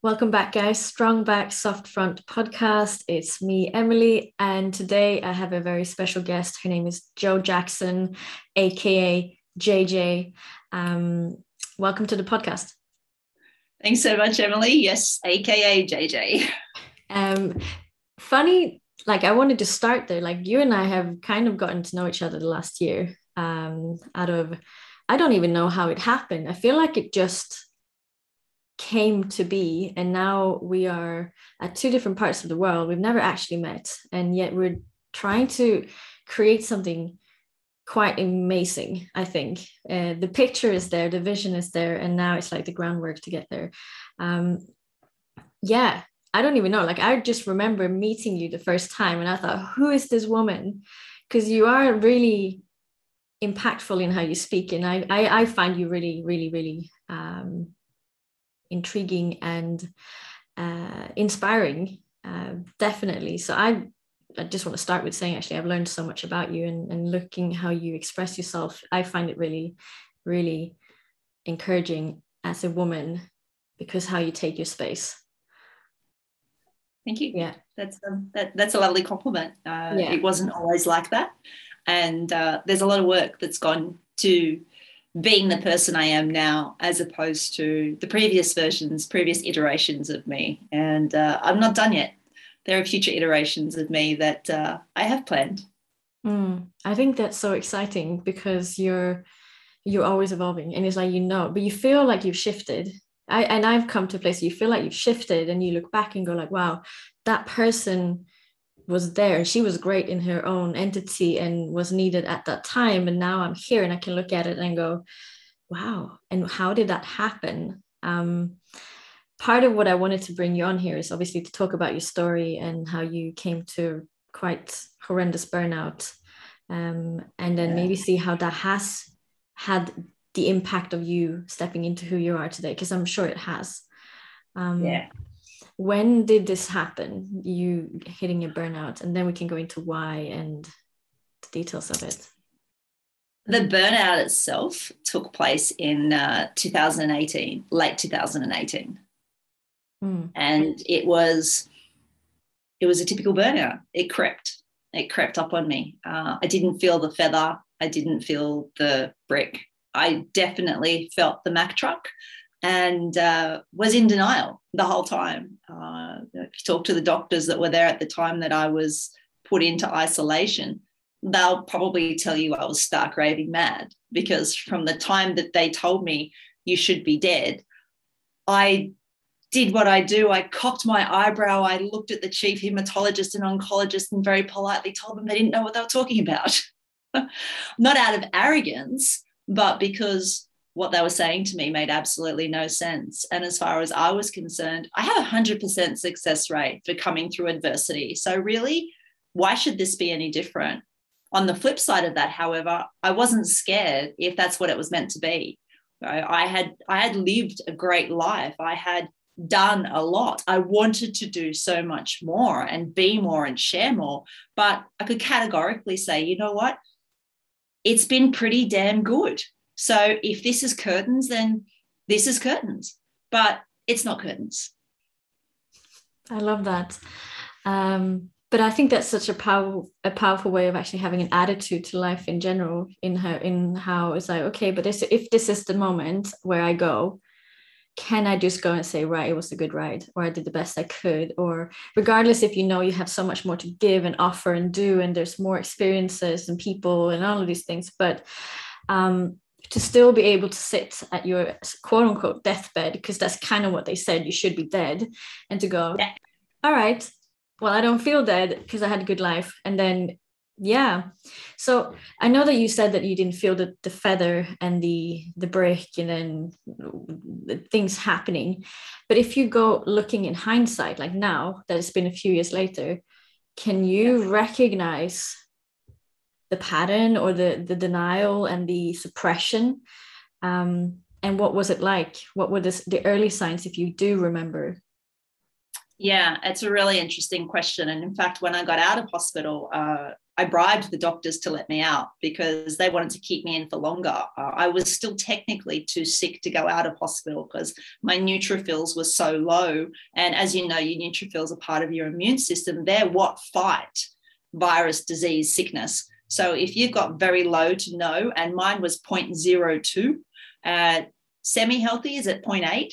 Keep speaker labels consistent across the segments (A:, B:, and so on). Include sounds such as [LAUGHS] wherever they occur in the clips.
A: Welcome back, guys. Strong Back Soft Front podcast. It's me, Emily, and today I have a very special guest. Her name is Jo Jackson, aka JJ. Um, welcome to the podcast.
B: Thanks so much, Emily. Yes, aka JJ.
A: Um, funny, like I wanted to start there. Like you and I have kind of gotten to know each other the last year. Um, out of, I don't even know how it happened. I feel like it just came to be and now we are at two different parts of the world we've never actually met and yet we're trying to create something quite amazing i think. Uh, the picture is there the vision is there and now it's like the groundwork to get there. Um, yeah i don't even know like i just remember meeting you the first time and i thought who is this woman? Because you are really impactful in how you speak and i i, I find you really really really um, intriguing and uh, inspiring, uh, definitely. So I, I just want to start with saying actually I've learned so much about you and, and looking how you express yourself. I find it really, really encouraging as a woman because how you take your space.
B: Thank you.
A: Yeah,
B: that's um, that, that's a lovely compliment. Uh, yeah. It wasn't always like that, and uh, there's a lot of work that's gone to being the person I am now, as opposed to the previous versions, previous iterations of me. And uh, I'm not done yet. There are future iterations of me that uh, I have planned.
A: Mm, I think that's so exciting because you're you're always evolving, and it's like you know, but you feel like you've shifted. I and I've come to a place you feel like you've shifted, and you look back and go like, wow, that person was there. She was great in her own entity and was needed at that time and now i'm here and i can look at it and go wow and how did that happen? Um, part of what i wanted to bring you on here is obviously to talk about your story and how you came to quite horrendous burnout um, and then yeah. maybe see how that has had the impact of you stepping into who you are today because i'm sure it has.
B: Um, yeah
A: when did this happen you hitting a burnout? And then we can go into why and the details of it.
B: The burnout itself took place in uh, 2018 late 2018 mm. and it was it was a typical burnout. It crept it crept up on me. Uh, i didn't feel the feather. I didn't feel the brick. I definitely felt the mack truck and uh, was in denial the whole time. Uh, if you talk to the doctors that were there at the time that I was put into isolation, they'll probably tell you I was stark raving mad because from the time that they told me you should be dead, I did what I do. I cocked my eyebrow. I looked at the chief hematologist and oncologist and very politely told them they didn't know what they were talking about. [LAUGHS] Not out of arrogance, but because what they were saying to me made absolutely no sense. And as far as I was concerned, I have a 100% success rate for coming through adversity. So, really, why should this be any different? On the flip side of that, however, I wasn't scared if that's what it was meant to be. I had I had lived a great life. I had done a lot. I wanted to do so much more and be more and share more. But I could categorically say, you know what? It's been pretty damn good. So if this is curtains, then this is curtains, but it's not curtains.
A: I love that. Um, but I think that's such a powerful a powerful way of actually having an attitude to life in general. In how in how it's like okay, but this, if this is the moment where I go, can I just go and say right, it was a good ride, or I did the best I could, or regardless if you know you have so much more to give and offer and do, and there's more experiences and people and all of these things, but um, to still be able to sit at your quote unquote deathbed, because that's kind of what they said, you should be dead, and to go, yeah. all right, well, I don't feel dead because I had a good life. And then, yeah. So I know that you said that you didn't feel the, the feather and the the brick and then the things happening. But if you go looking in hindsight, like now that it's been a few years later, can you recognize the pattern or the the denial and the suppression um, and what was it like what were the, the early signs if you do remember
B: yeah it's a really interesting question and in fact when i got out of hospital uh, I bribed the doctors to let me out because they wanted to keep me in for longer. Uh, I was still technically too sick to go out of hospital because my neutrophils were so low. And as you know, your neutrophils are part of your immune system. They're what fight virus, disease, sickness. So if you've got very low to no, and mine was 0.02, uh, semi healthy is at 0.8.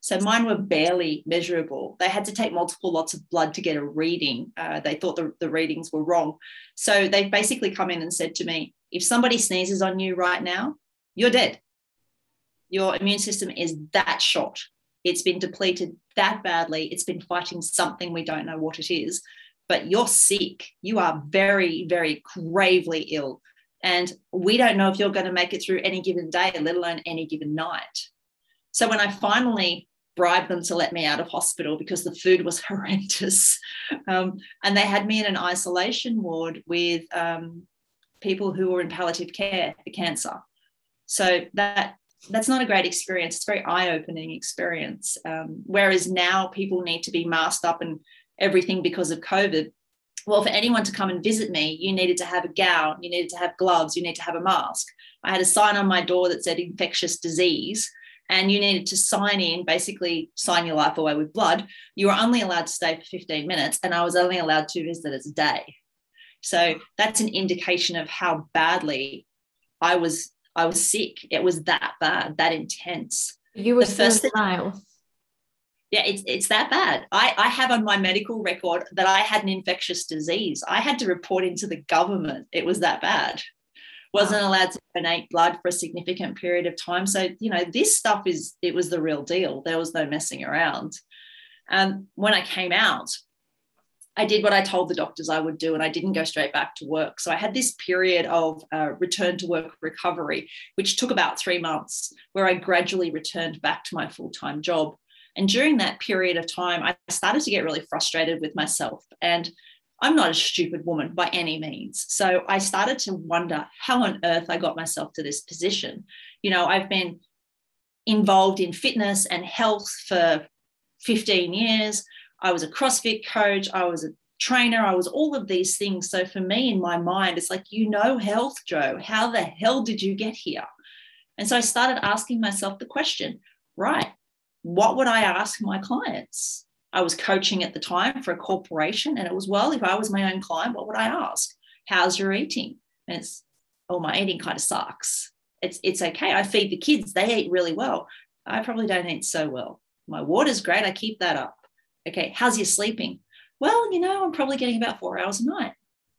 B: So mine were barely measurable. They had to take multiple lots of blood to get a reading. Uh, they thought the, the readings were wrong. So they've basically come in and said to me, if somebody sneezes on you right now, you're dead. Your immune system is that shot. It's been depleted that badly. It's been fighting something we don't know what it is, but you're sick. You are very, very gravely ill. And we don't know if you're going to make it through any given day, let alone any given night. So when I finally bribed them to let me out of hospital because the food was [LAUGHS] horrendous. Um, and they had me in an isolation ward with um, people who were in palliative care for cancer. So that that's not a great experience. It's a very eye-opening experience. Um, whereas now people need to be masked up and everything because of COVID. Well, for anyone to come and visit me, you needed to have a gown, you needed to have gloves, you need to have a mask. I had a sign on my door that said infectious disease and you needed to sign in, basically sign your life away with blood, you were only allowed to stay for 15 minutes, and I was only allowed two visitors a day. So that's an indication of how badly I was. I was sick. It was that bad, that intense.
A: You were the first denial.
B: Yeah, it's, it's that bad. I, I have on my medical record that I had an infectious disease. I had to report into the government. It was that bad wasn't allowed to donate blood for a significant period of time. So, you know, this stuff is, it was the real deal. There was no messing around. Um, when I came out, I did what I told the doctors I would do, and I didn't go straight back to work. So I had this period of uh, return to work recovery, which took about three months, where I gradually returned back to my full time job. And during that period of time, I started to get really frustrated with myself. And I'm not a stupid woman by any means. So I started to wonder how on earth I got myself to this position. You know, I've been involved in fitness and health for 15 years. I was a CrossFit coach, I was a trainer, I was all of these things. So for me, in my mind, it's like, you know, health, Jo, how the hell did you get here? And so I started asking myself the question, right, what would I ask my clients? I was coaching at the time for a corporation, and it was, well, if I was my own client, what would I ask? How's your eating? And it's, oh, my eating kind of sucks. It's, it's okay. I feed the kids, they eat really well. I probably don't eat so well. My water's great. I keep that up. Okay. How's your sleeping? Well, you know, I'm probably getting about four hours a night.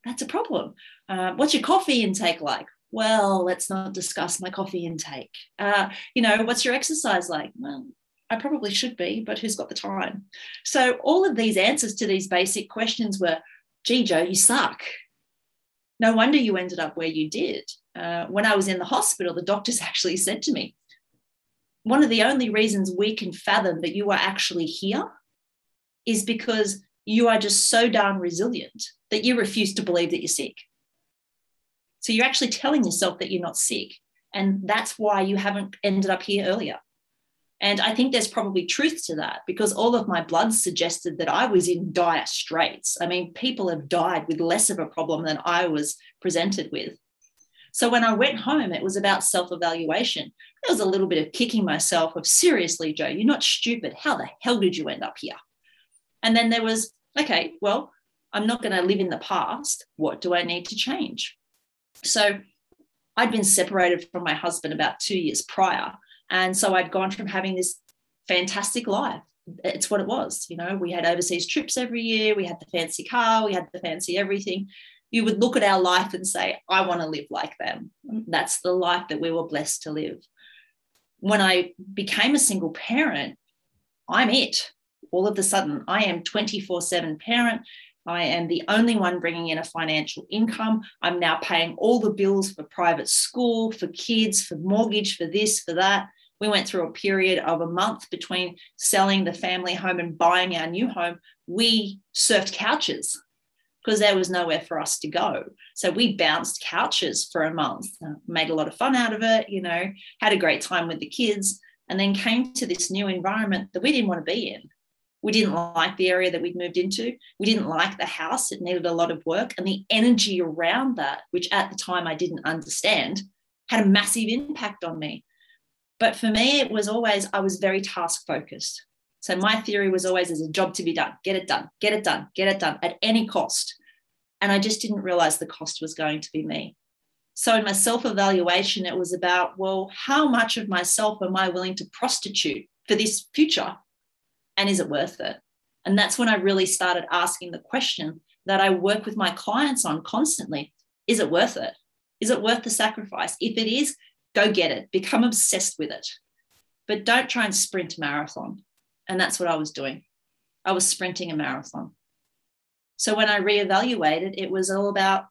B: That's a problem. Uh, what's your coffee intake like? Well, let's not discuss my coffee intake. Uh, you know, what's your exercise like? Well, I probably should be, but who's got the time? So all of these answers to these basic questions were, gee, Jo, you suck. No wonder you ended up where you did. Uh, when I was in the hospital, the doctors [LAUGHS] actually said to me, one of the only reasons we can fathom that you are actually here is because you are just so darn resilient that you refuse to believe that you're sick. So you're actually telling yourself that you're not sick. And that's why you haven't ended up here earlier. And I think there's probably truth to that because all of my blood suggested that I was in dire straits. I mean, people have died with less of a problem than I was presented with. So when I went home, it was about self evaluation. There was a little bit of kicking myself of seriously, Jo, you're not stupid. How the hell did you end up here? And then there was, okay, well, I'm not going to live in the past. What do I need to change? So I'd been separated from my husband about two years prior. And so I'd gone from having this fantastic life. It's what it was. You know, we had overseas trips every year, we had the fancy car, we had the fancy everything. You would look at our life and say, I want to live like them. That's the life that we were blessed to live. When I became a single parent, I'm it. All of a sudden, I am 24 7 parent. I am the only one bringing in a financial income. I'm now paying all the bills for private school, for kids, for mortgage, for this, for that. We went through a period of a month between selling the family home and buying our new home. We surfed couches because there was nowhere for us to go. So we bounced couches for a month, uh, made a lot of fun out of it, you know, had a great time with the kids, and then came to this new environment that we didn't want to be in We didn't like the area that we'd moved into. We didn't like the house. It needed a lot of work. And the energy around that, which at the time I didn't understand, had a massive impact on me. But for me, it was always, I was very task focused. So my theory was always there's a job to be done, get it done, get it done, get it done at any cost. And I just didn't realize the cost was going to be me. So in my self evaluation, it was about, well, how much of myself am I willing to prostitute for this future? And is it worth it? And that's when I really started asking the question that I work with my clients on constantly is it worth it? Is it worth the sacrifice? If it is, go get it, become obsessed with it. But don't try and sprint a marathon. And that's what I was doing. I was sprinting a marathon. So when I reevaluated, it was all about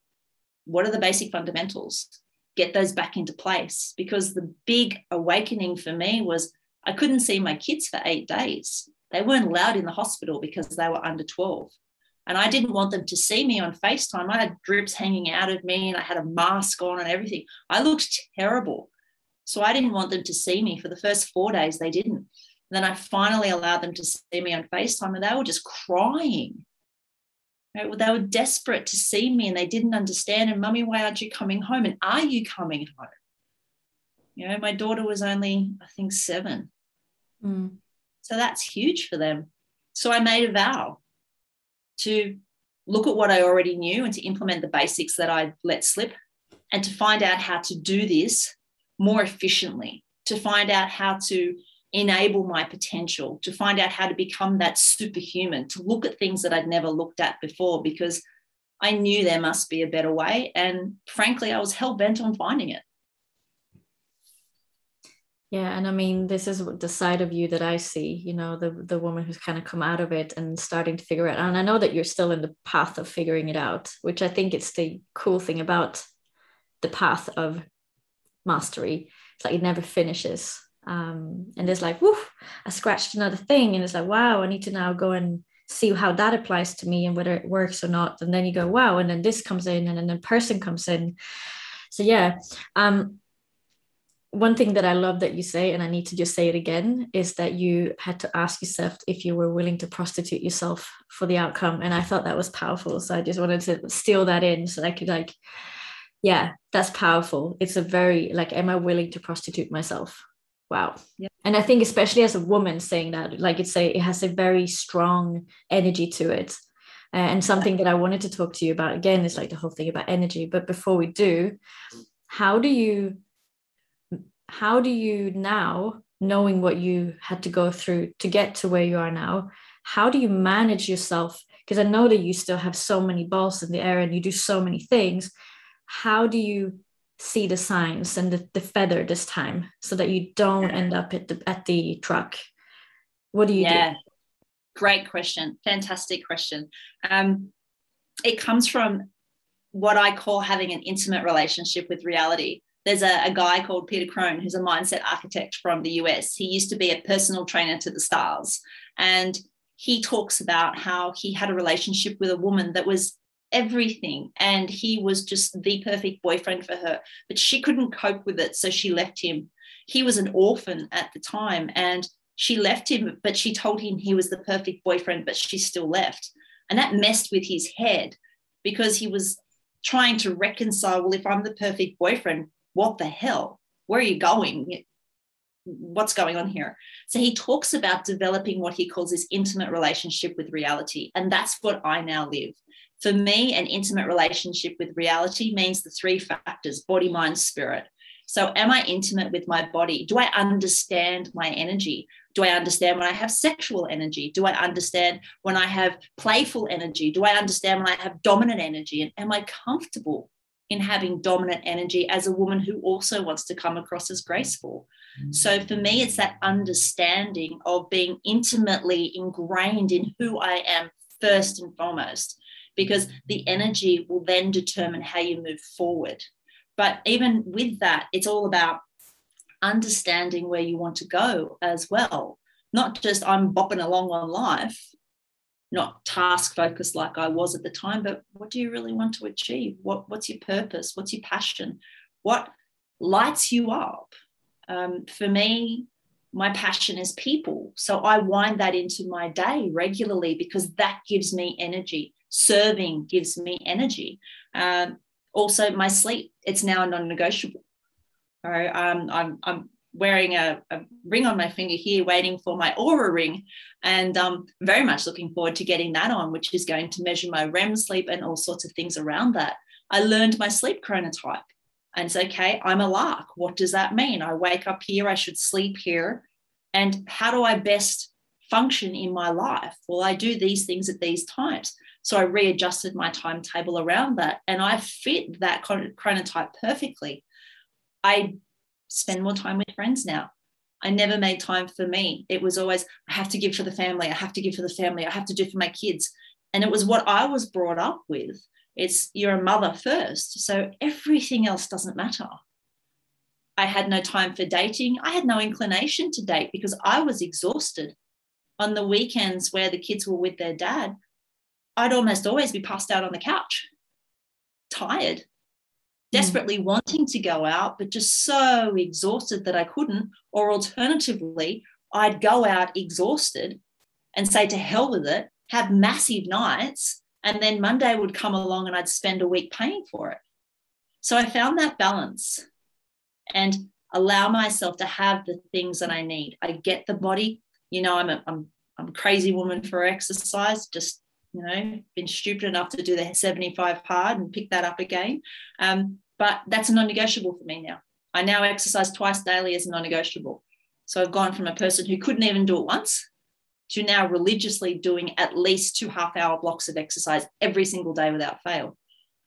B: what are the basic fundamentals? Get those back into place. Because the big awakening for me was I couldn't see my kids for eight days. They weren't allowed in the hospital because they were under 12. And I didn't want them to see me on FaceTime. I had drips hanging out of me and I had a mask on and everything. I looked terrible. So I didn't want them to see me. For the first four days, they didn't. And then I finally allowed them to see me on FaceTime and they were just crying. Well, They were desperate to see me and they didn't understand. And mummy, why aren't you coming home? And are you coming home? You know, my daughter was only, I think, seven. Mm. So that's huge for them. So I made a vow to look at what I already knew and to implement the basics that I let slip and to find out how to do this more efficiently, to find out how to enable my potential, to find out how to become that superhuman, to look at things that I'd never looked at before because I knew there must be a better way. And frankly, I was hell bent on finding it.
A: Yeah, and I mean, this is the side of you that I see. You know, the the woman who's kind of come out of it and starting to figure it out. And I know that you're still in the path of figuring it out, which I think it's the cool thing about the path of mastery. It's like it never finishes. Um, and it's like, woof, I scratched another thing, and it's like, wow, I need to now go and see how that applies to me and whether it works or not. And then you go, wow, and then this comes in, and then the person comes in. So yeah. Um, one thing that I love that you say, and I need to just say it again, is that you had to ask yourself if you were willing to prostitute yourself for the outcome. And I thought that was powerful. So I just wanted to steal that in so I could like, yeah, that's powerful. It's a very like, am I willing to prostitute myself? Wow. Yeah. And I think especially as a woman saying that, like it's a it has a very strong energy to it. And something that I wanted to talk to you about again is like the whole thing about energy. But before we do, how do you how do you now knowing what you had to go through to get to where you are now how do you manage yourself because i know that you still have so many balls in the air and you do so many things how do you see the signs and the, the feather this time so that you don't end up at the at the truck what do you yeah. do
B: great question fantastic question um, it comes from what i call having an intimate relationship with reality there's a, a, guy called Peter Crone who's a mindset architect from the US. He used to be a personal trainer to the stars. And he talks about how he had a relationship with a woman that was everything. And he was just the perfect boyfriend for her. But she couldn't cope with it. So she left him. He was an orphan at the time. And she left him, but she told him he was the perfect boyfriend, but she still left. And that messed with his head because he was trying to reconcile well, if I'm the perfect boyfriend, what the hell? Where are you going? What's going on here? So he talks about developing what he calls his intimate relationship with reality. And that's what I now live. For me, an intimate relationship with reality means the three factors body, mind, spirit. So, am I intimate with my body? Do I understand my energy? Do I understand when I have sexual energy? Do I understand when I have playful energy? Do I understand when I have dominant energy? And am I comfortable in having dominant energy as a woman who also wants to come across as graceful. Mm. So for me, it's that understanding of being intimately ingrained in who I am first and foremost, because the energy will then determine how you move forward. But even with that, it's all about understanding where you want to go as well. Not just I'm bopping along on life, not task focused like I was at the time, but what do you really want to achieve? What, what's your purpose? What's your passion? What lights you up? Um, for me, my passion is people. So I wind that into my day regularly because that gives me energy. Serving gives me energy. Um, also, my sleep, it's now non negotiable. Um, I'm, I'm wearing a, a, ring on my finger here, waiting for my Oura ring, and um, very much looking forward to getting that on, which is going to measure my REM sleep and all sorts of things around that. I learned my sleep chronotype. And it's okay, I'm a lark. What does that mean? I wake up here, I should sleep here. And how do I best function in my life? Well, I do these things at these times. So I readjusted my timetable around that and I fit that chronotype perfectly. I spend more time with friends now. I never made time for me. It was always, I have to give for the family. I have to give for the family. I have to do for my kids. And it was what I was brought up with. It's you're a mother first. So everything else doesn't matter. I had no time for dating. I had no inclination to date because I was exhausted. On the weekends where the kids were with their dad, I'd almost always be passed out on the couch, tired, desperately mm. wanting to go out, but just so exhausted that I couldn't. Or alternatively, I'd go out exhausted and say to hell with it, have massive nights, and then Monday would come along and I'd spend a week paying for it. So I found that balance and allow myself to have the things that I need. I get the body, you know, I'm a, I'm, I'm a crazy woman for exercise, just you know, been stupid enough to do the 75 hard and pick that up again. Um, but that's a non-negotiable for me now. I now exercise twice daily as a non-negotiable. So I've gone from a person who couldn't even do it once to now religiously doing at least two half hour blocks of exercise every single day without fail.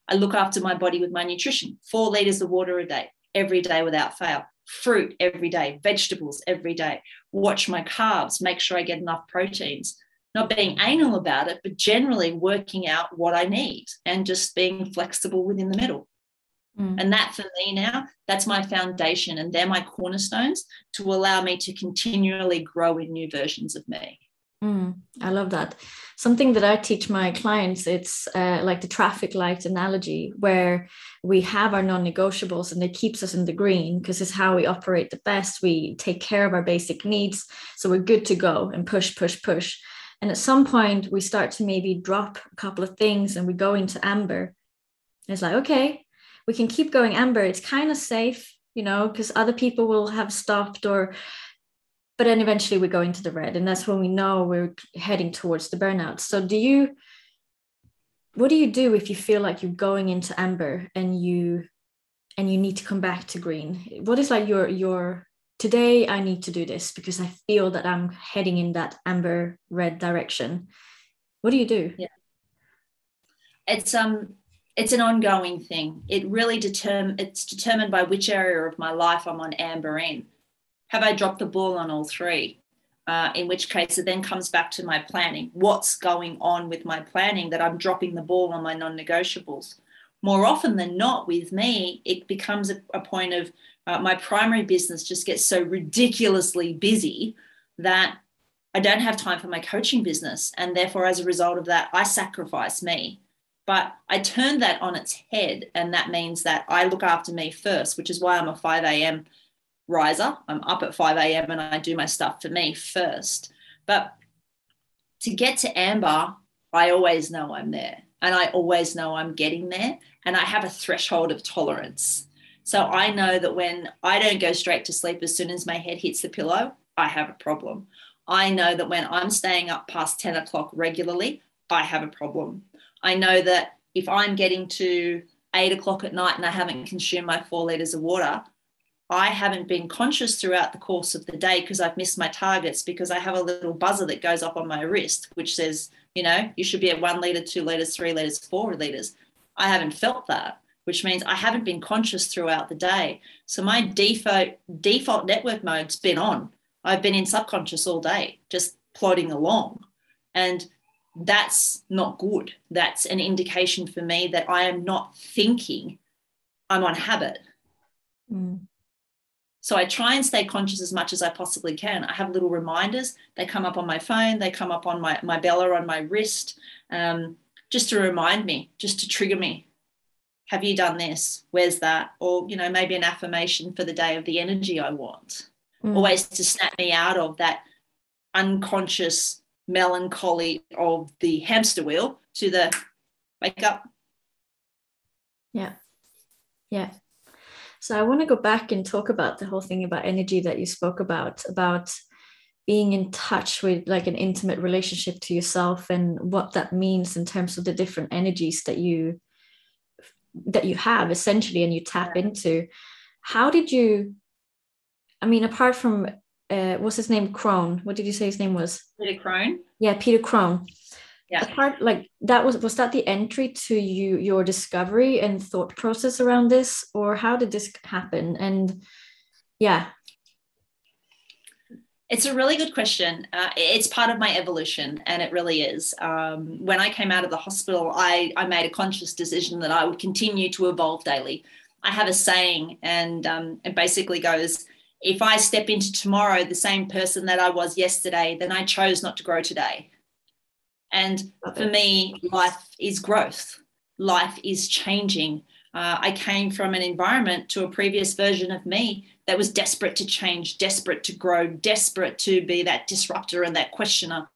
B: I look after my body with my nutrition, four liters of water a day, every day without fail, fruit every day, vegetables every day, watch my carbs, make sure I get enough proteins. Not being anal about it, but generally working out what I need and just being flexible within the middle. Mm. And that for me now, that's my foundation and they're my cornerstones to allow me to continually grow in new versions of me.
A: Mm, I love that. Something that I teach my clients, it's uh, like the traffic light analogy, where we have our non-negotiables and it keeps us in the green because it's how we operate the best. We take care of our basic needs, so we're good to go and push, push, push. And at some point, we start to maybe drop a couple of things and we go into amber. It's like, okay, we can keep going amber. It's kind of safe you know because other people will have stopped or but then eventually we go into the red and that's when we know we're heading towards the burnout. So do you what do you do if you feel like you're going into amber and you and you need to come back to green? What is like your your today i need to do this because i feel that i'm heading in that amber red direction what do you do
B: yeah it's um it's an ongoing thing. It really determine it's determined by which area of my life I'm on amber in. Have I dropped the ball on all three? Uh, in which case it then comes back to my planning. What's going on with my planning that I'm dropping the ball on my non-negotiables? More often than not, with me, it becomes a, a point of uh, my primary business just gets so ridiculously busy that I don't have time for my coaching business, and therefore, as a result of that, I sacrifice me but I turned that on its head. And that means that I look after me first, which is why I'm a 5 a.m. riser. I'm up at 5 a.m. and I do my stuff for me first. But to get to Amber, I always know I'm there. And I always know I'm getting there. And I have a threshold of tolerance. So I know that when I don't go straight to sleep as soon as my head hits the pillow, I have a problem. I know that when I'm staying up past 10 o'clock regularly, I have a problem. I know that if I'm getting to eight o'clock at night and I haven't consumed my four liters of water, I haven't been conscious throughout the course of the day because I've missed my targets because I have a little buzzer that goes up on my wrist, which says, you know, you should be at one liter, two liters, three liters, four liters. I haven't felt that, which means I haven't been conscious throughout the day. So my default default network mode's been on. I've been in subconscious all day, just plodding along. And that's not good. That's an indication for me that I am not thinking, I'm on habit. Mm. So I try and stay conscious as much as I possibly can. I have little reminders. They come up on my phone, they come up on my, my bella on my wrist, um, just to remind me, just to trigger me. Have you done this? Where's that? Or, you know, maybe an affirmation for the day of the energy I want. mm. always to snap me out of that unconscious melancholy of the hamster wheel to the wake up.
A: Yeah. Yeah. So I want to go back and talk about the whole thing about energy that you spoke about, about being in touch with like an intimate relationship to yourself and what that means in terms of the different energies that you that you have essentially and you tap into. How did you i mean apart from uh what's his name? Crone. What did you say his name was?
B: Peter crone?
A: Yeah peter crone. Yeah. Apart like that was was that the entry to you your discovery and thought process around this? Or how did this happen? And yeah
B: it's a really good question. Uh, it's part of my evolution, and it really is. Um, when I came out of the hospital, I, I made a conscious decision that I would continue to evolve daily. I have a saying, and um, it basically goes if I step into tomorrow the same person that I was yesterday, then I chose not to grow today. And for me, life is growth, life is changing. Uh, I came from an environment to a previous version of me that was desperate to change, desperate to grow, desperate to be that disruptor and that questioner.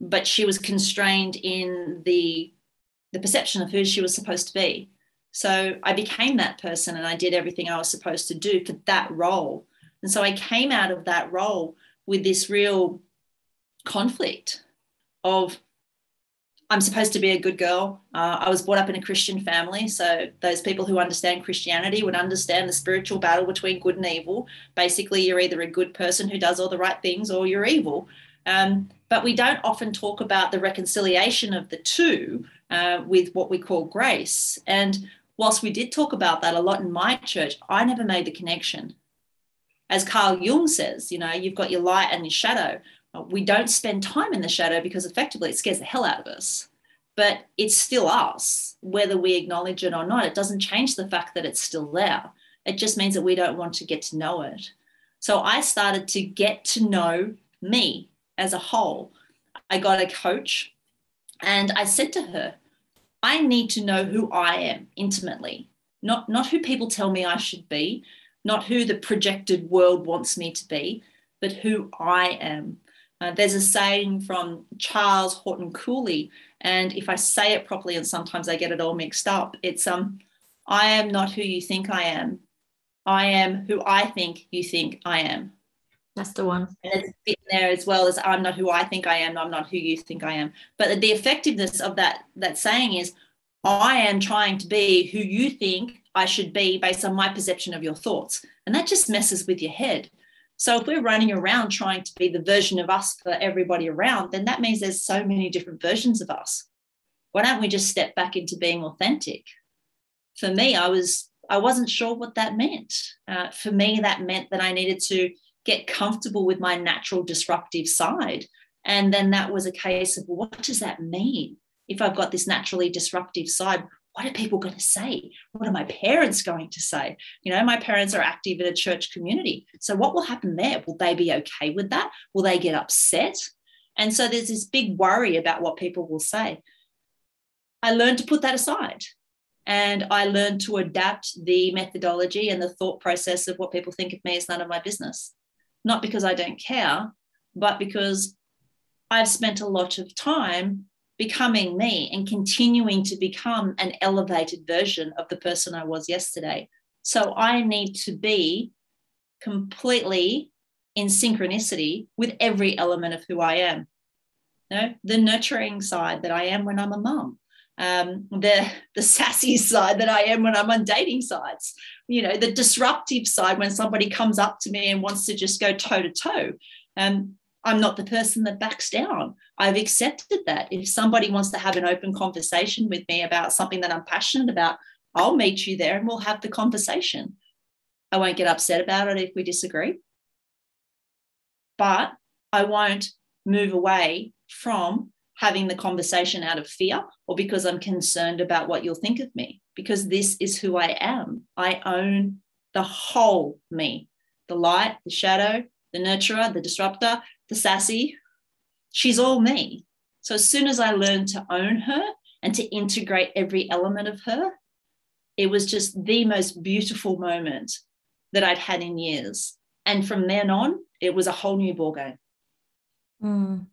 B: But she was constrained in the, the perception of who she was supposed to be. So I became that person and I did everything I was supposed to do for that role. And so I came out of that role with this real conflict of I'm supposed to be a good girl. Uh, I was brought up in a Christian family. So, those people who understand Christianity would understand the spiritual battle between good and evil. Basically, you're either a good person who does all the right things or you're evil. Um, but we don't often talk about the reconciliation of the two uh, with what we call grace. And whilst we did talk about that a lot in my church, I never made the connection. As Carl Jung says, you know, you've got your light and your shadow we don't spend time in the shadow because effectively it scares the hell out of us. But it's still us, whether we acknowledge it or not. It doesn't change the fact that it's still there. It just means that we don't want to get to know it. So I started to get to know me as a whole. I got a coach and I said to her, I need to know who I am intimately, not, not who people tell me I should be, not who the projected world wants me to be, but who I am. Uh, there's a saying from Charles Horton Cooley, and if I say it properly, and sometimes I get it all mixed up, it's um, I am not who you think I am. I am who I think you think I am.
A: That's the one.
B: And it's in there as well as I'm not who I think I am. I'm not who you think I am. But the effectiveness of that that saying is, I am trying to be who you think I should be based on my perception of your thoughts, and that just messes with your head. So if we're running around trying to be the version of us for everybody around, then that means there's so many different versions of us. Why don't we just step back into being authentic? For me, I was I wasn't sure what that meant. Uh, for me, that meant that I needed to get comfortable with my natural disruptive side. And then that was a case of what does that mean? If I've got this naturally disruptive side, what are people going to say? What are my parents going to say? You know, my parents are active in a church community. So, what will happen there? Will they be okay with that? Will they get upset? And so, there's this big worry about what people will say. I learned to put that aside and I learned to adapt the methodology and the thought process of what people think of me is none of my business. Not because I don't care, but because I've spent a lot of time becoming me and continuing to become an elevated version of the person I was yesterday. So I need to be completely in synchronicity with every element of who I am. You know, the nurturing side that I am when I'm a mum, um, the the sassy side that I am when I'm on dating sites, you know, the disruptive side when somebody comes up to me and wants to just go toe to toe. Um, I'm not the person that backs down. I've accepted that. If somebody wants to have an open conversation with me about something that I'm passionate about, I'll meet you there and we'll have the conversation. I won't get upset about it if we disagree. But I won't move away from having the conversation out of fear or because I'm concerned about what you'll think of me, because this is who I am. I own the whole me the light, the shadow, the nurturer, the disruptor, the sassy, she's all me. So as soon as I learned to own her and to integrate every element of her, it was just the most beautiful moment that I'd had in years. And from then on, it was a whole new ballgame.
A: Mm,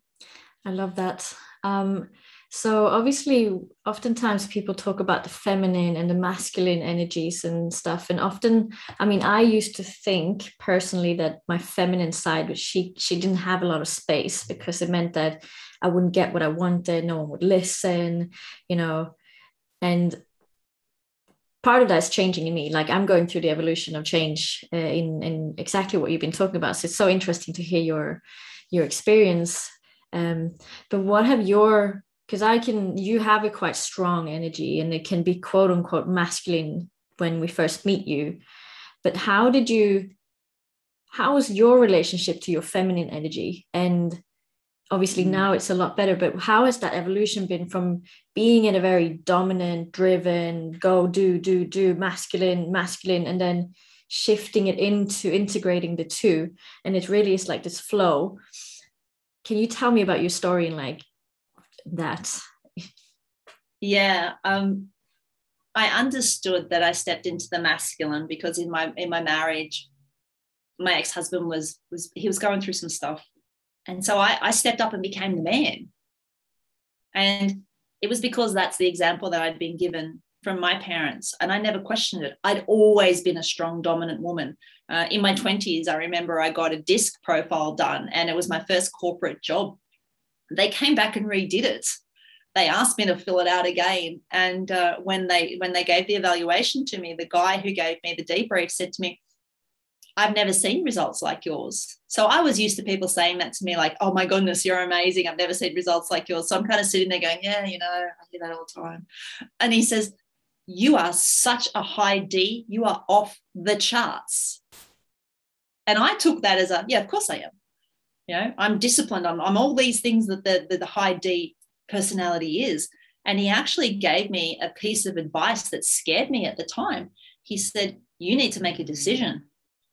A: I love that. Um, so obviously, oftentimes people talk about the feminine and the masculine energies and stuff. And often, I mean, I used to think personally that my feminine side, which she she didn't have a lot of space because it meant that I wouldn't get what I wanted, no one would listen, you know. And part of that is changing in me. Like I'm going through the evolution of change uh, in in exactly what you've been talking about. So it's so interesting to hear your your experience. Um, but what have your because I can you have a quite strong energy and it can be quote unquote masculine when we first meet you. But how did you how was your relationship to your feminine energy? And obviously mm. now it's a lot better, but how has that evolution been from being in a very dominant, driven, go, do, do, do, masculine, masculine, and then shifting it into integrating the two? And it really is like this flow. Can you tell me about your story and like that.
B: Yeah um i understood that i stepped into the masculine because in my in my marriage my ex-husband was was he was going through some stuff. And so i i stepped up and became the man. And it was because that's the example that i'd been given from my parents. And i never questioned it. I'd always been a strong dominant woman. Uh, in my 20s i remember i got a DISC profile done and it was my first corporate job they came back and redid it. They asked me to fill it out again. And uh, when they when they gave the evaluation to me the guy who gave me the debrief said to me i've never seen results like yours. So i was used to people saying that to me like oh my goodness you're amazing. I've never seen results like yours. So i'm kind of sitting there going yeah you know i hear that all the time. And he says you are such a high d. You are off the charts. And i took that as a yeah of course i am you know i'm disciplined i'm, I'm all these things that the, the, the high d personality is. And he actually gave me a piece of advice that scared me at the time. He said you need to make a decision.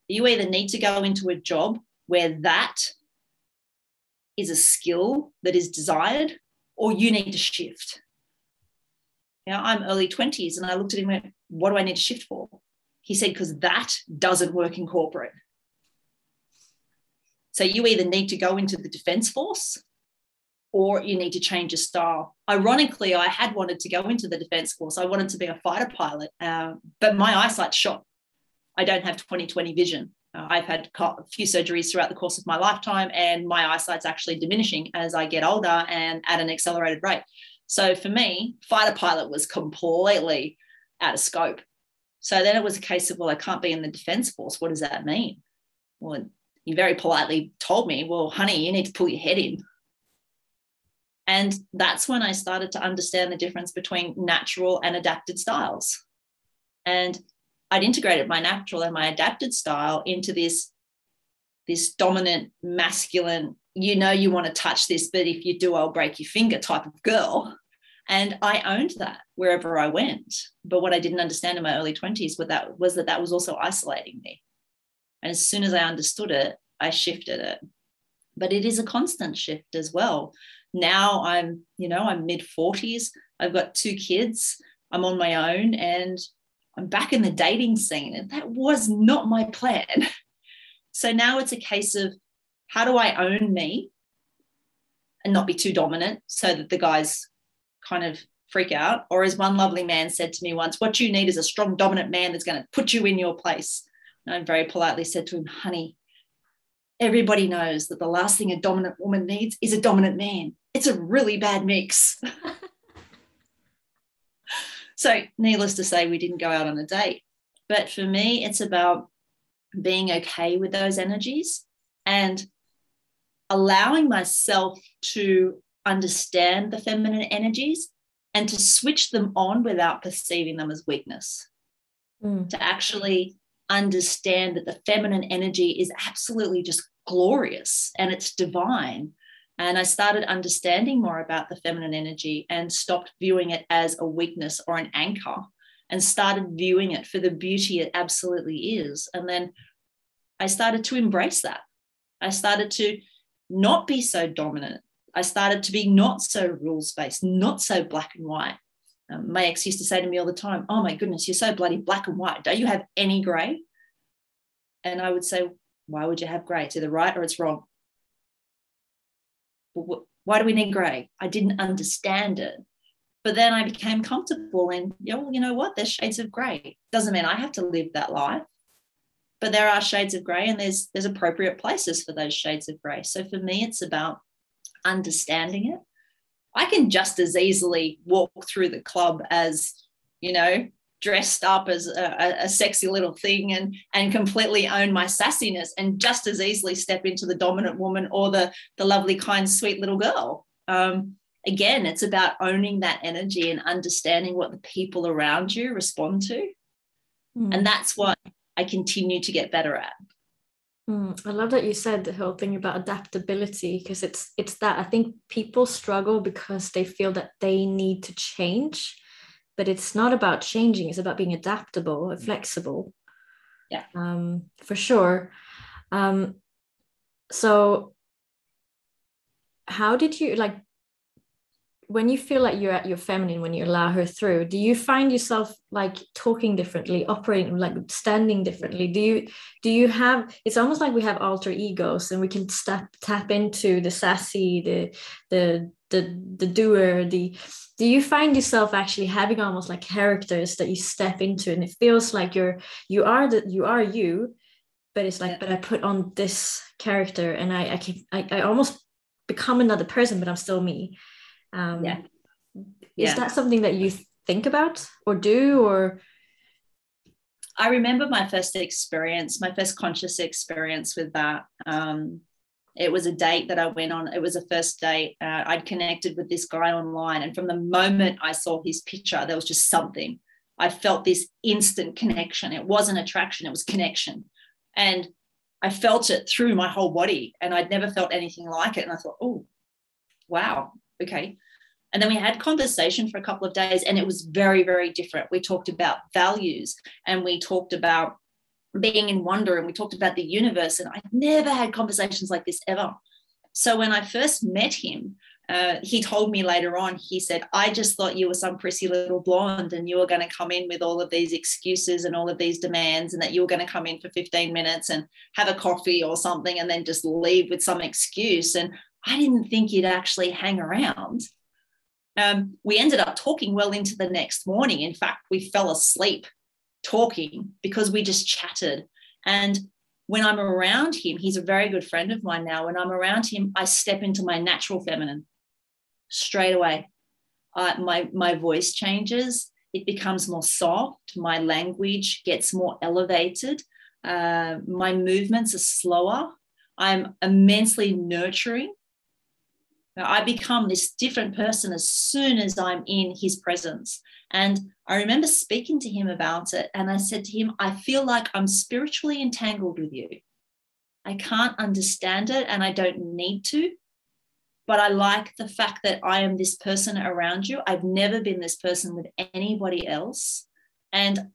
B: You either need to go into a job where that is a skill that is desired or you need to shift. Now i'm early 20s and i looked at him and went what do i need to shift for? He said because that doesn't work in corporate so you either need to go into the defense force or you need to change your style. Ironically, I had wanted to go into the defense force. I wanted to be a fighter pilot, uh, but my eyesight shot. I don't have 20/20 vision. Uh, I've had a few surgeries throughout the course of my lifetime, and my eyesight's actually diminishing as I get older and at an accelerated rate. So for me, fighter pilot was completely out of scope. So then it was a case of, well, I can't be in the defense force. What does that mean? Well, he very politely told me, well, honey, you need to pull your head in. And that's when I started to understand the difference between natural and adapted styles. And I'd integrated my natural and my adapted style into this, this dominant, masculine, you know, you want to touch this, but if you do, I'll break your finger type of girl. And I owned that wherever I went. But what I didn't understand in my early 20s was that, was that that was also isolating me. And as soon as I understood it, I shifted it. But it is a constant shift as well. Now I'm, you know, I'm mid 40s. I've got two kids. I'm on my own and I'm back in the dating scene. And that was not my plan. [LAUGHS] So now it's a case of how do I own me and not be too dominant so that the guys kind of freak out? Or as one lovely man said to me once, what you need is a strong, dominant man that's going to put you in your place. And I very politely said to him, honey, everybody knows that the last thing a dominant woman needs is a dominant man. It's a really bad mix. [LAUGHS] so, needless to say, we didn't go out on a date. But for me, it's about being okay with those energies and allowing myself to understand the feminine energies and to switch them on without perceiving them as weakness. Mm. To actually understand that the feminine energy is absolutely just glorious and it's divine. And I started understanding more about the feminine energy and stopped viewing it as a weakness or an anchor and started viewing it for the beauty it absolutely is. And then I started to embrace that. I started to not be so dominant. I started to be not so rules based, not so black and white. Um, my ex used to say to me all the time, Oh my goodness, you're so bloody black and white. Don't you have any gray? And I would say, Why would you have gray? It's either right or it's wrong. Why do we need gray? I didn't understand it. But then I became comfortable in, you know, you know what? There's shades of gray. Doesn't mean I have to live that life. But there are shades of gray and there's there's appropriate places for those shades of gray. So for me, it's about understanding it. I can just as easily walk through the club as, you know, dressed up as a, a, sexy little thing and and completely own my sassiness and just as easily step into the dominant woman or the the lovely kind sweet little girl. Um, again it's about owning that energy and understanding what the people around you respond to. Mm. and that's what i continue to get better at
A: mm. i love that you said the whole thing about adaptability because it's it's that i think people struggle because they feel that they need to change but it's not about changing it's about being adaptable and flexible.
B: Yeah.
A: Um, for sure. Um, so how did you like when you feel like you're at your feminine when you allow her through do you find yourself like talking differently operating like standing differently do you do you have it's almost like we have alter egos and we can step tap into the sassy the the the the doer the do you find yourself actually having almost like characters that you step into and it feels like you're you are the you are you but it's like yeah. but i put on this character and i i can I, I almost become another person but i'm still me um yeah is yeah. that something that you think about or do or
B: i remember my first experience my first conscious experience with that um it was a date that I went on. It was a first date. Uh, I'd connected with this guy online. And from the moment I saw his picture, there was just something. I felt this instant connection. It wasn't attraction, it was connection. And I felt it through my whole body. And I'd never felt anything like it. And I thought, oh, wow, okay. And then we had conversation for a couple of days, and it was very, very different. We talked about values and we talked about being in wonder and we talked about the universe and i've never had conversations like this ever. So when i first met him uh, he told me later on he said i just thought you were some prissy little blonde and you were going to come in with all of these excuses and all of these demands and that you were going to come in for 15 minutes and have a coffee or something and then just leave with some excuse. And i didn't think you'd actually hang around um, we ended up talking well into the next morning in fact we fell asleep talking because we just chatted. And when I'm around him, he's a very good friend of mine now. When I'm around him, I step into my natural feminine straight away. Uh, my, my voice changes, it becomes more soft, my language gets more elevated, uh, my movements are slower. I'm immensely nurturing. I become this different person as soon as I'm in his presence. And I remember speaking to him about it. And I said to him, I feel like I'm spiritually entangled with you. I can't understand it and I don't need to. But I like the fact that I am this person around you. I've never been this person with anybody else. And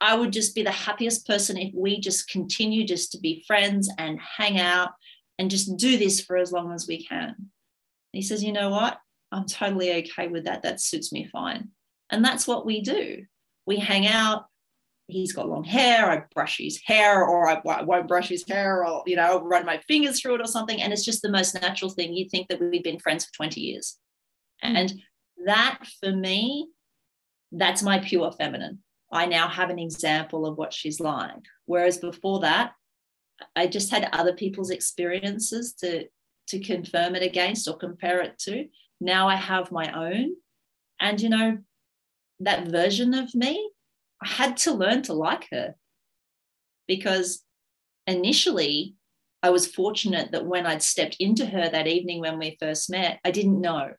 B: I would just be the happiest person if we just continue just to be friends and hang out and just do this for as long as we can. He says, You know what? I'm totally okay with that. That suits me fine. And that's what we do. We hang out. He's got long hair. I brush his hair, or I, I won't brush his hair, or you know, run my fingers through it, or something. And it's just the most natural thing. You'd think that we've been friends for 20 years. Mm. And that for me, that's my pure feminine. I now have an example of what she's like. Whereas before that, I just had other people's experiences to to confirm it against or compare it to. Now I have my own. And you know, that version of me, I had to learn to like her because initially I was fortunate that when I'd stepped into her that evening when we first met, I didn't know.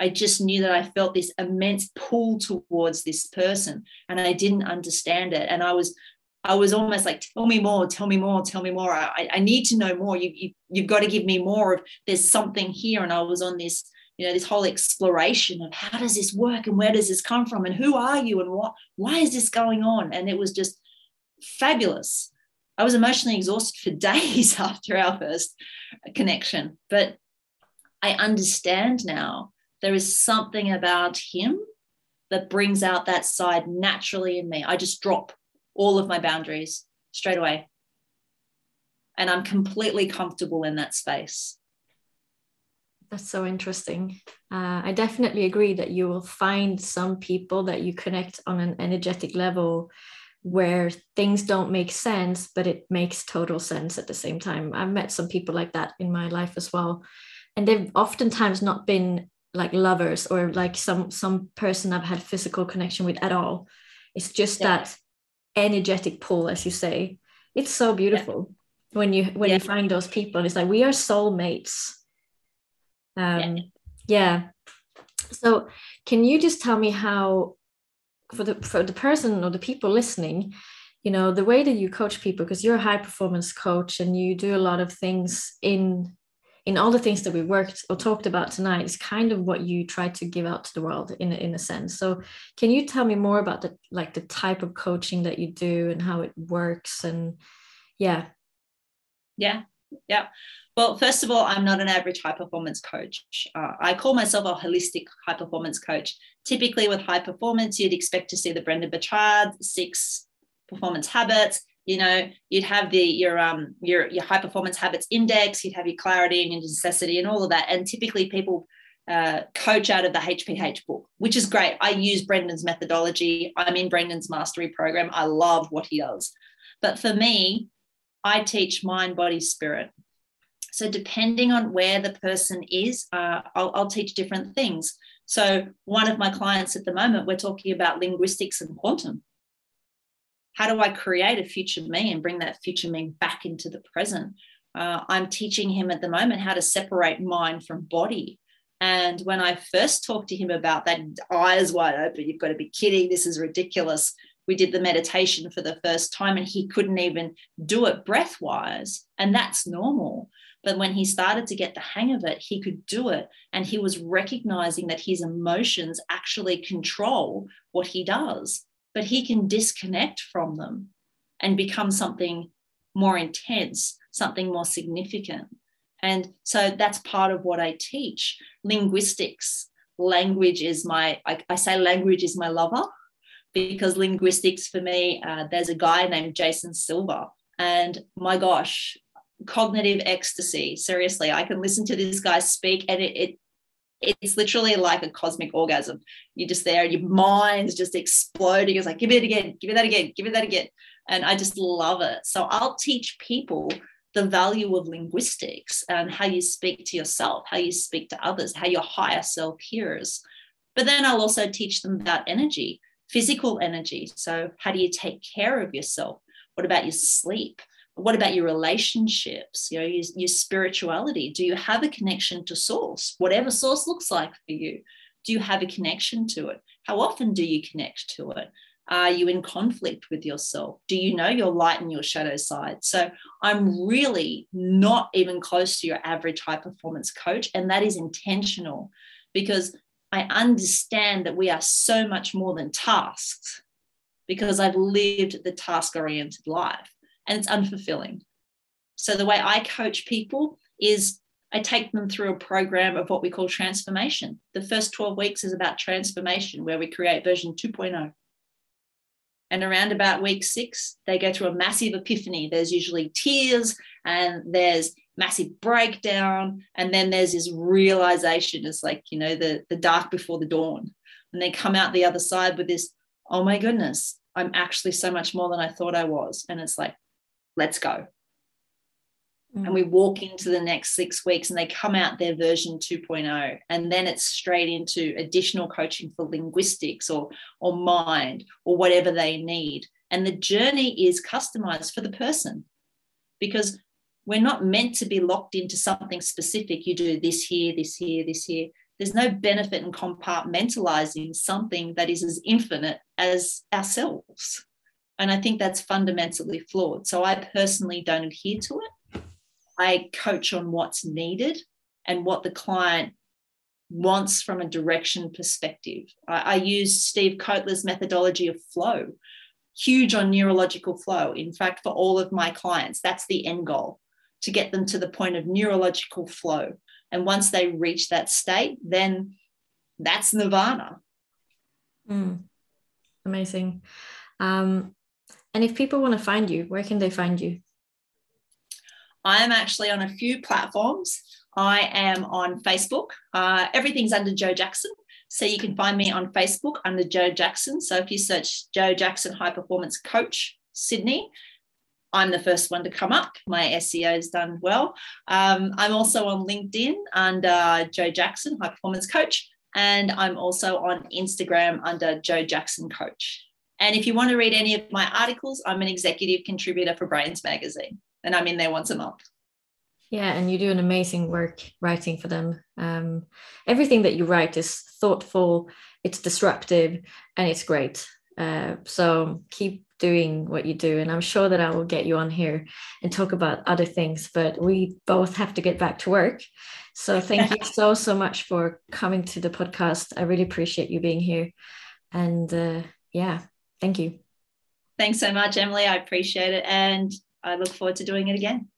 B: I just knew that I felt this immense pull towards this person and I didn't understand it. And I was I was almost like, tell me more, tell me more, tell me more. I, I need to know more. You, you, you've got to give me more of there's something here. And I was on this you know this whole exploration of how does this work and where does this come from and who are you and what why is this going on and it was just fabulous i was emotionally exhausted for [LAUGHS] days after our first connection but i understand now there is something about him that brings out that side naturally in me i just drop all of my boundaries straight away And I'm completely comfortable in that space.
A: That's so interesting. Uh, I definitely agree that you will find some people that you connect on an energetic level where things don't make sense, but it makes total sense at the same time. I've met some people like that in my life as well. And they've oftentimes not been like lovers or like some some person I've had physical connection with at all. It's just yeah. that energetic pull, as you say. It's so beautiful yeah. when you when yeah. you find those people. It's like we are soulmates. Um, yeah. So, can you just tell me how, for the for the person or the people listening, you know, the way that you coach people, because you're a high performance coach and you do a lot of things in in all the things that we worked or talked about tonight is kind of what you try to give out to the world in, in a sense. So can you tell me more about the like the type of coaching that you do and how it works and yeah.
B: Yeah yeah. Well first of all i'm not an average high performance coach. Uh, i call myself a holistic high performance coach. Typically with high performance you'd expect to see the brendon burchard six performance habits you know you'd have the your um your your high performance habits index you'd have your clarity and your necessity and all of that. And typically people uh, coach out of the hph book which is great. I use brendon's methodology. I'm in brendon's mastery program. I love what he does. But for me i teach mind body spirit. So depending on where the person is uh, I'll, I'll teach different things. So one of my clients at the moment we're talking about linguistics and quantum how do I create a future me and bring that future me back into the present? Uh, I'm teaching him at the moment how to separate mind from body. And when I first talked to him about that, eyes wide open, you've got to be kidding, this is ridiculous. We did the meditation for the first time and he couldn't even do it breath wise. And that's normal. But when he started to get the hang of it, he could do it. And he was recognizing that his emotions actually control what he does but he can disconnect from them and become something more intense, something more significant. And so that's part of what I teach. Linguistics, language is my, I, I say language is my lover because linguistics for me, uh, there's a guy named Jason Silva. And my gosh, cognitive ecstasy. Seriously, I can listen to this guy speak and it, it it's literally like a cosmic orgasm. You're just there, your mind's just exploding. It's like, give it again, give it that again, give it that again. And I just love it. So I'll teach people the value of linguistics and how you speak to yourself, how you speak to others, how your higher self hears. But then I'll also teach them about energy, physical energy. So, how do you take care of yourself? What about your sleep? What about your relationships you know your, your, spirituality? Do you have a connection to source? Whatever source looks like for you do you have a connection to it? How often do you connect to it? Are you in conflict with yourself? Do you know your light and your shadow side? So i'm really not even close to your average high performance coach and that is intentional because i understand that we are so much more than tasks because i've lived the task oriented life and it's unfulfilling. So the way I coach people is I take them through a program of what we call transformation. The first 12 weeks is about transformation, where we create version 2.0. And around about week six, they go through a massive epiphany. There's usually tears and there's massive breakdown. And then there's this realization. It's like, you know, the, the dark before the dawn. And they come out the other side with this, oh my goodness, I'm actually so much more than I thought I was. And it's like, let's go. Mm. And we walk into the next six weeks and they come out their version 2.0. And then it's straight into additional coaching for linguistics or, or mind or whatever they need. And the journey is customized for the person because we're not meant to be locked into something specific. You do this here, this here, this here. There's no benefit in compartmentalizing something that is as infinite as ourselves. And I think that's fundamentally flawed. So I personally don't adhere to it. I coach on what's needed and what the client wants from a direction perspective. I, I use Steve Kotler's methodology of flow, huge on neurological flow. In fact, for all of my clients, that's the end goal to get them to the point of neurological flow. And once they reach that state, then that's nirvana.
A: Mm, amazing. Um, and if people want to find you, where can they find you?
B: I am actually on a few platforms. I am on Facebook. Uh, everything's under Jo Jackson. So you can find me on Facebook under Jo Jackson. So if you search Jo Jackson High Performance Coach Sydney, I'm the first one to come up. My SEO is done well. Um, I'm also on LinkedIn under Jo Jackson High Performance Coach. And I'm also on Instagram under Jo Jackson Coach. And if you want to read any of my articles, I'm an executive contributor for Brainz Magazine, and I'm in there once a month.
A: Yeah, and you do an amazing work writing for them. Um, everything that you write is thoughtful, it's disruptive, and it's great. Uh, so keep doing what you do, and I'm sure that I will get you on here and talk about other things. But we both have to get back to work. So thank you [LAUGHS] so so much for coming to the podcast. I really appreciate you being here, and uh, yeah, thank you.
B: Thanks so much, Emily. I appreciate it, and I look forward to doing it again.